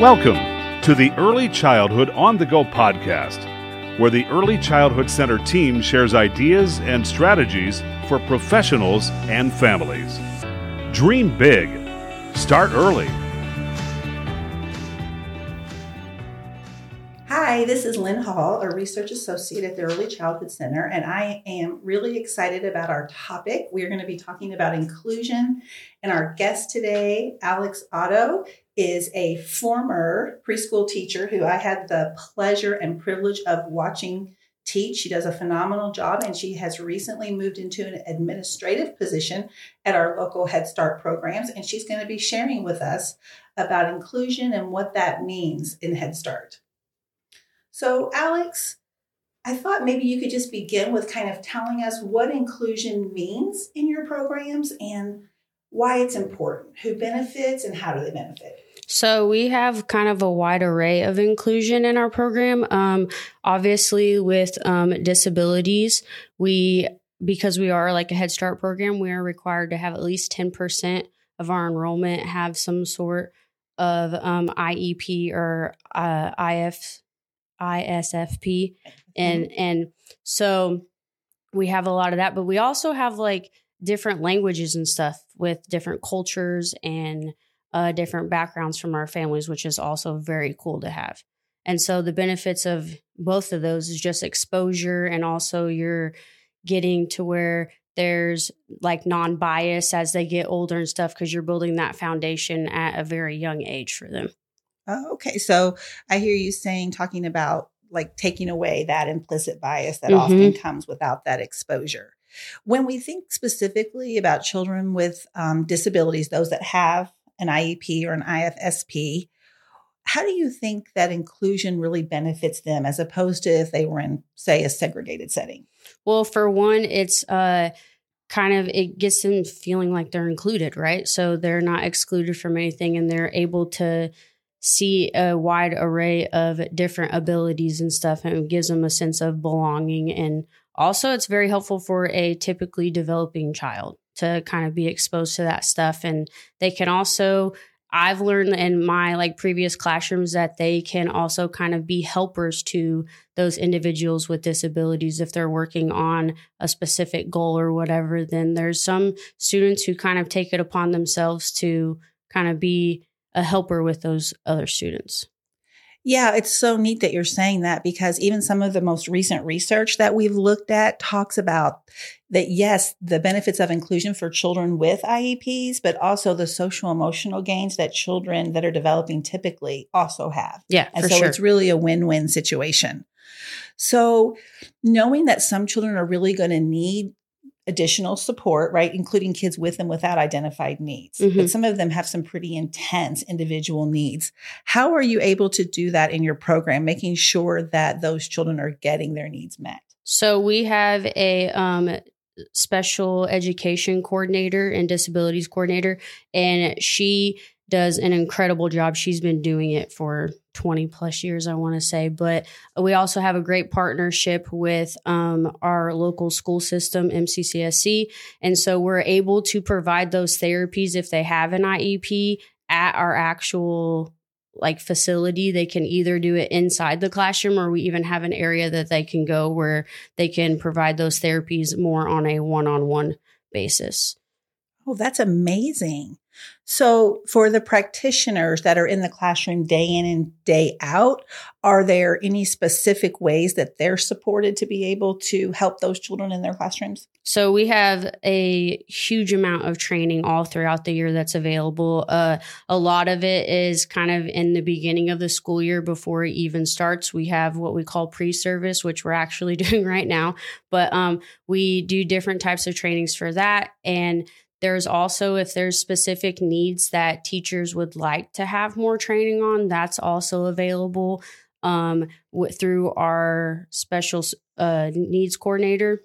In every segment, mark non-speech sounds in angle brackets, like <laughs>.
Welcome to the Early Childhood on the Go podcast, where the Early Childhood Center team shares ideas and strategies for professionals and families. Dream big, start early. Hi, this is Lynne Hall, a research associate at the Early Childhood Center, and I am really excited about our topic. We are going to be talking about inclusion, and our guest today, Alex Otto, is a former preschool teacher who I had the pleasure and privilege of watching teach. She does a phenomenal job, and she has recently moved into an administrative position at our local Head Start programs, and she's going to be sharing with us about inclusion and what that means in Head Start. So, Alex, I thought maybe you could just begin with kind of telling us what inclusion means in your programs and why it's important, who benefits, and how do they benefit. So we have kind of a wide array of inclusion in our program. Um, obviously, with um, disabilities, we because we are like a Head Start program, we are required to have at least ten percent of our enrollment have some sort of um, IEP or uh, IF ISFP and mm-hmm. and so we have a lot of that but we also have like different languages and stuff with different cultures and uh, different backgrounds from our families which is also very cool to have. And so the benefits of both of those is just exposure and also you're getting to where there's like non-bias as they get older and stuff because you're building that foundation at a very young age for them Oh, okay. So I hear you saying, talking about like taking away that implicit bias that mm-hmm. often comes without that exposure. When we think specifically about children with um, disabilities, those that have an IEP or an IFSP, how do you think that inclusion really benefits them as opposed to if they were in, say, a segregated setting? Well, for one, it's uh, kind of it gets them feeling like they're included, right? So they're not excluded from anything, and they're able to see a wide array of different abilities and stuff and it gives them a sense of belonging. And also it's very helpful for a typically developing child to kind of be exposed to that stuff. And they can also I've learned in my like previous classrooms that they can also kind of be helpers to those individuals with disabilities if they're working on a specific goal or whatever. Then there's some students who kind of take it upon themselves to kind of be a helper with those other students. Yeah, it's so neat that you're saying that because even some of the most recent research that we've looked at talks about that, yes, the benefits of inclusion for children with IEPs, but also the social emotional gains that children that are developing typically also have. Yeah. And so sure. it's really a win win situation. So knowing that some children are really going to need additional support, right? Including kids with and without identified needs. Mm-hmm. But some of them have some pretty intense individual needs. How are you able to do that in your program, making sure that those children are getting their needs met? So we have a um, special education coordinator and disabilities coordinator, and she does an incredible job. She's been doing it for 20 plus years, I want to say. But we also have a great partnership with um, our local school system, MCCSC. And so we're able to provide those therapies if they have an IEP at our actual like facility they can either do it inside the classroom or we even have an area that they can go where they can provide those therapies more on a one-on-one basis oh that's amazing so, for the practitioners that are in the classroom day in and day out, are there any specific ways that they're supported to be able to help those children in their classrooms? So, we have a huge amount of training all throughout the year that's available. Uh, a lot of it is kind of in the beginning of the school year before it even starts. We have what we call pre service, which we're actually <laughs> doing right now, but um, we do different types of trainings for that. And there's also, if there's specific needs that teachers would like to have more training on, that's also available um, w- through our special uh, needs coordinator.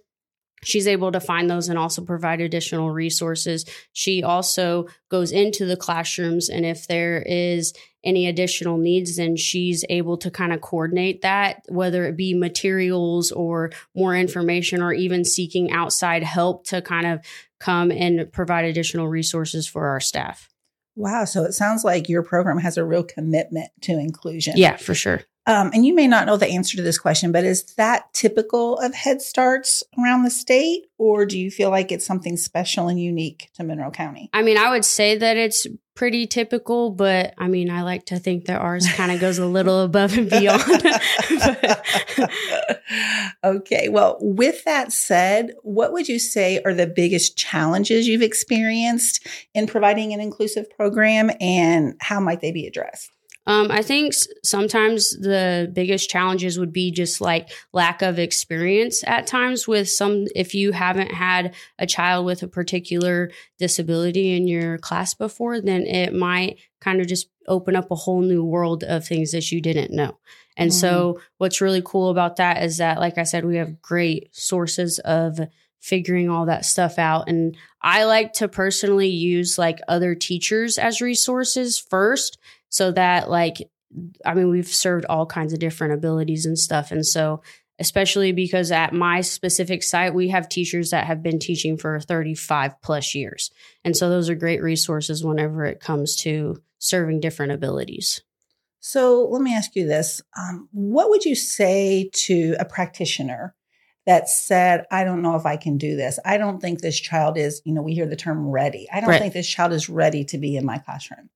She's able to find those and also provide additional resources. She also goes into the classrooms, and if there is any additional needs, then she's able to kind of coordinate that, whether it be materials or more information or even seeking outside help to kind of come and provide additional resources for our staff. Wow. So it sounds like your program has a real commitment to inclusion. Yeah, for sure. Um, and you may not know the answer to this question, but is that typical of Head Starts around the state, or do you feel like it's something special and unique to Monroe County? I mean, I would say that it's pretty typical, but I mean, I like to think that ours kind of goes a little above and beyond. <laughs> okay. Well, with that said, what would you say are the biggest challenges you've experienced in providing an inclusive program, and how might they be addressed? Um, I think sometimes the biggest challenges would be just like lack of experience at times with some, if you haven't had a child with a particular disability in your class before, then it might kind of just open up a whole new world of things that you didn't know. And mm-hmm. so, what's really cool about that is that, like I said, we have great sources of figuring all that stuff out. And I like to personally use like other teachers as resources first so that like I mean we've served all kinds of different abilities and stuff. And so especially because at my specific site we have teachers that have been teaching for 35 plus years. And so those are great resources whenever it comes to serving different abilities. So let me ask you this um, what would you say to a practitioner that said i don't know if i can do this. I don't think this child is you know we hear the term ready. I don't right. think this child is ready to be in my classroom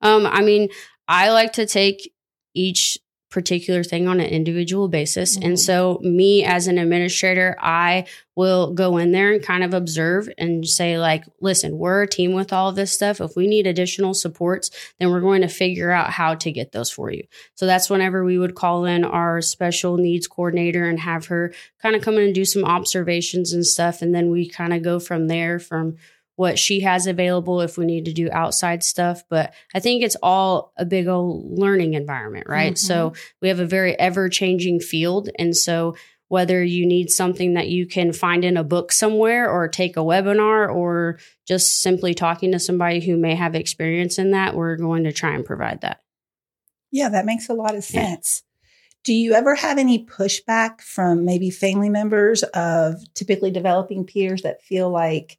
um, I mean, I like to take each particular thing on an individual basis. Mm-hmm. And so, me as an administrator, I will go in there and kind of observe and say, like, listen, we're a team with all of this stuff. If we need additional supports, then we're going to figure out how to get those for you. So, that's whenever we would call in our special needs coordinator and have her kind of come in and do some observations and stuff. And then we kind of go from there from what she has available if we need to do outside stuff. But I think it's all a big old learning environment, right? Mm-hmm. So we have a very ever changing field. And so whether you need something that you can find in a book somewhere or take a webinar or just simply talking to somebody who may have experience in that, we're going to try and provide that. Yeah, that makes a lot of sense. Yeah. Do you ever have any pushback from maybe family members of typically developing peers that feel like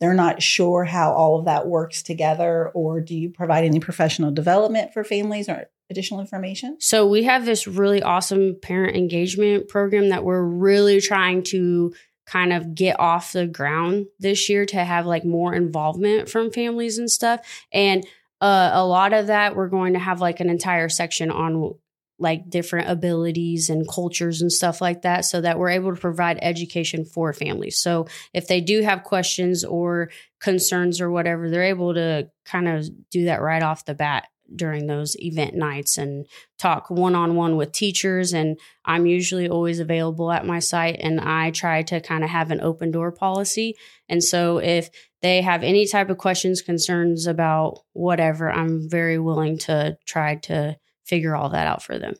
they're not sure how all of that works together or do you provide any professional development for families or additional information? So we have this really awesome parent engagement program that we're really trying to kind of get off the ground this year to have like more involvement from families and stuff. And uh, a lot of that we're going to have like an entire section on like different abilities and cultures and stuff like that so that we're able to provide education for families. So if they do have questions or concerns or whatever, they're able to kind of do that right off the bat during those event nights and talk one on one with teachers. And I'm usually always available at my site and I try to kind of have an open door policy. And so if they have any type of questions, concerns about whatever, I'm very willing to try to figure all that out for them.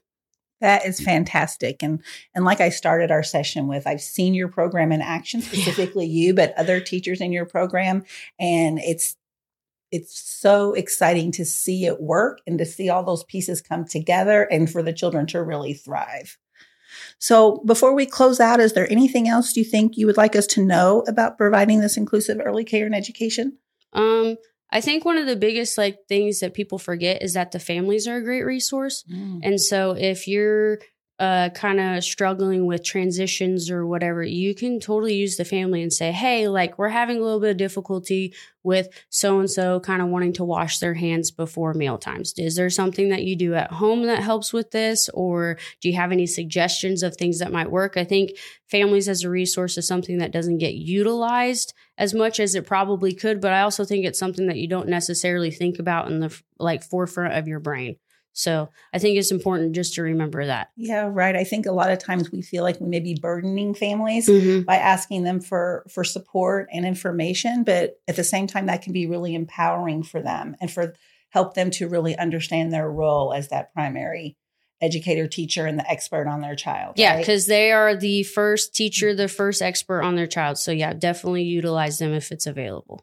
That is fantastic. And and like I started our session with, I've seen your program in action, <laughs> specifically yeah. you, but other teachers in your program. And it's it's so exciting to see it work and to see all those pieces come together and for the children to really thrive. So before we close out, is there anything else you think you would like us to know about providing this inclusive early care and education? Um, I think one of the biggest like things that people forget is that the families are a great resource. Mm. And so if you're uh, kind of struggling with transitions or whatever, you can totally use the family and say, Hey, like we're having a little bit of difficulty with so and so kind of wanting to wash their hands before meal times. Is there something that you do at home that helps with this? Or do you have any suggestions of things that might work? I think families as a resource is something that doesn't get utilized as much as it probably could, but I also think it's something that you don't necessarily think about in the like forefront of your brain. So I think it's important just to remember that. Yeah, right. I think a lot of times we feel like we may be burdening families mm-hmm. by asking them for for support and information, but at the same time that can be really empowering for them and for help them to really understand their role as that primary educator, teacher, and the expert on their child. Yeah, because right? they are the first teacher, the first expert on their child. So yeah, definitely utilize them if it's available.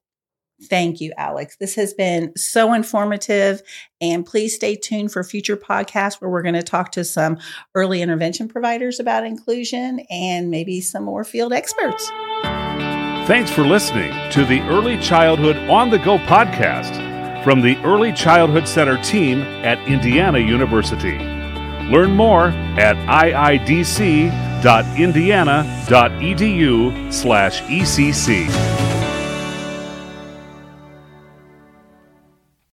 Thank you, Alex. This has been so informative. And please stay tuned for future podcasts where we're going to talk to some early intervention providers about inclusion and maybe some more field experts. Thanks for listening to the Early Childhood on the Go podcast. from the Early Childhood Center team at Indiana University. Learn more at iidc.indiana.edu/ecc.